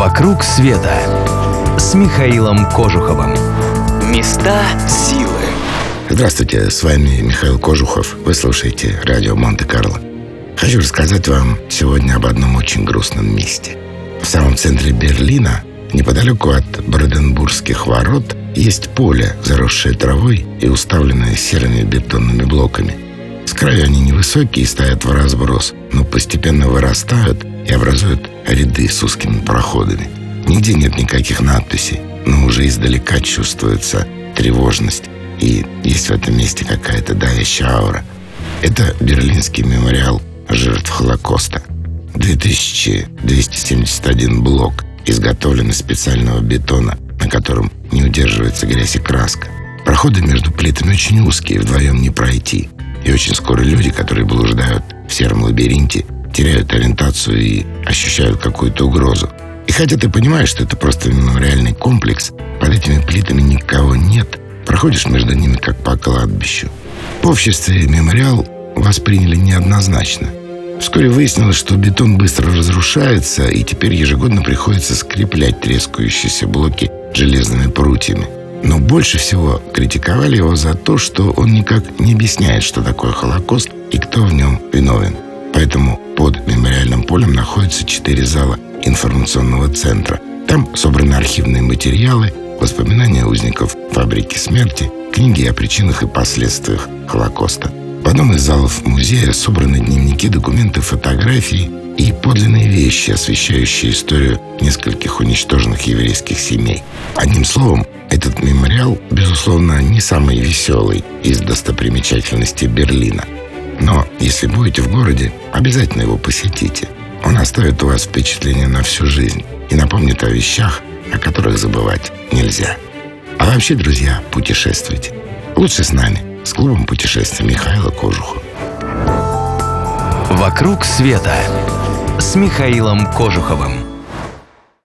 «Вокруг света» с Михаилом Кожуховым. Места силы. Здравствуйте, с вами Михаил Кожухов. Вы слушаете радио Монте-Карло. Хочу рассказать вам сегодня об одном очень грустном месте. В самом центре Берлина, неподалеку от Броденбургских ворот, есть поле, заросшее травой и уставленное серыми бетонными блоками. С краю они невысокие и стоят в разброс, но постепенно вырастают и образуют ряды с узкими проходами. Нигде нет никаких надписей, но уже издалека чувствуется тревожность, и есть в этом месте какая-то давящая аура. Это Берлинский мемориал жертв Холокоста. 2271 блок, изготовлен из специального бетона, на котором не удерживается грязь и краска. Проходы между плитами очень узкие, вдвоем не пройти. И очень скоро люди, которые блуждают в сером лабиринте, теряют ориентацию и ощущают какую-то угрозу. И хотя ты понимаешь, что это просто мемориальный комплекс, под этими плитами никого нет, проходишь между ними как по кладбищу. В обществе мемориал восприняли неоднозначно. Вскоре выяснилось, что бетон быстро разрушается, и теперь ежегодно приходится скреплять трескающиеся блоки железными прутьями. Но больше всего критиковали его за то, что он никак не объясняет, что такое Холокост и кто в нем виновен. Поэтому под мемориальным полем находятся четыре зала информационного центра. Там собраны архивные материалы, воспоминания узников фабрики смерти, книги о причинах и последствиях Холокоста. В одном из залов музея собраны дневники, документы, фотографии и подлинные вещи, освещающие историю нескольких уничтоженных еврейских семей. Одним словом, мемориал, безусловно, не самый веселый из достопримечательностей Берлина – но если будете в городе, обязательно его посетите. Он оставит у вас впечатление на всю жизнь и напомнит о вещах, о которых забывать нельзя. А вообще, друзья, путешествуйте. Лучше с нами, с клубом путешествия Михаила Кожуха. «Вокруг света» с Михаилом Кожуховым.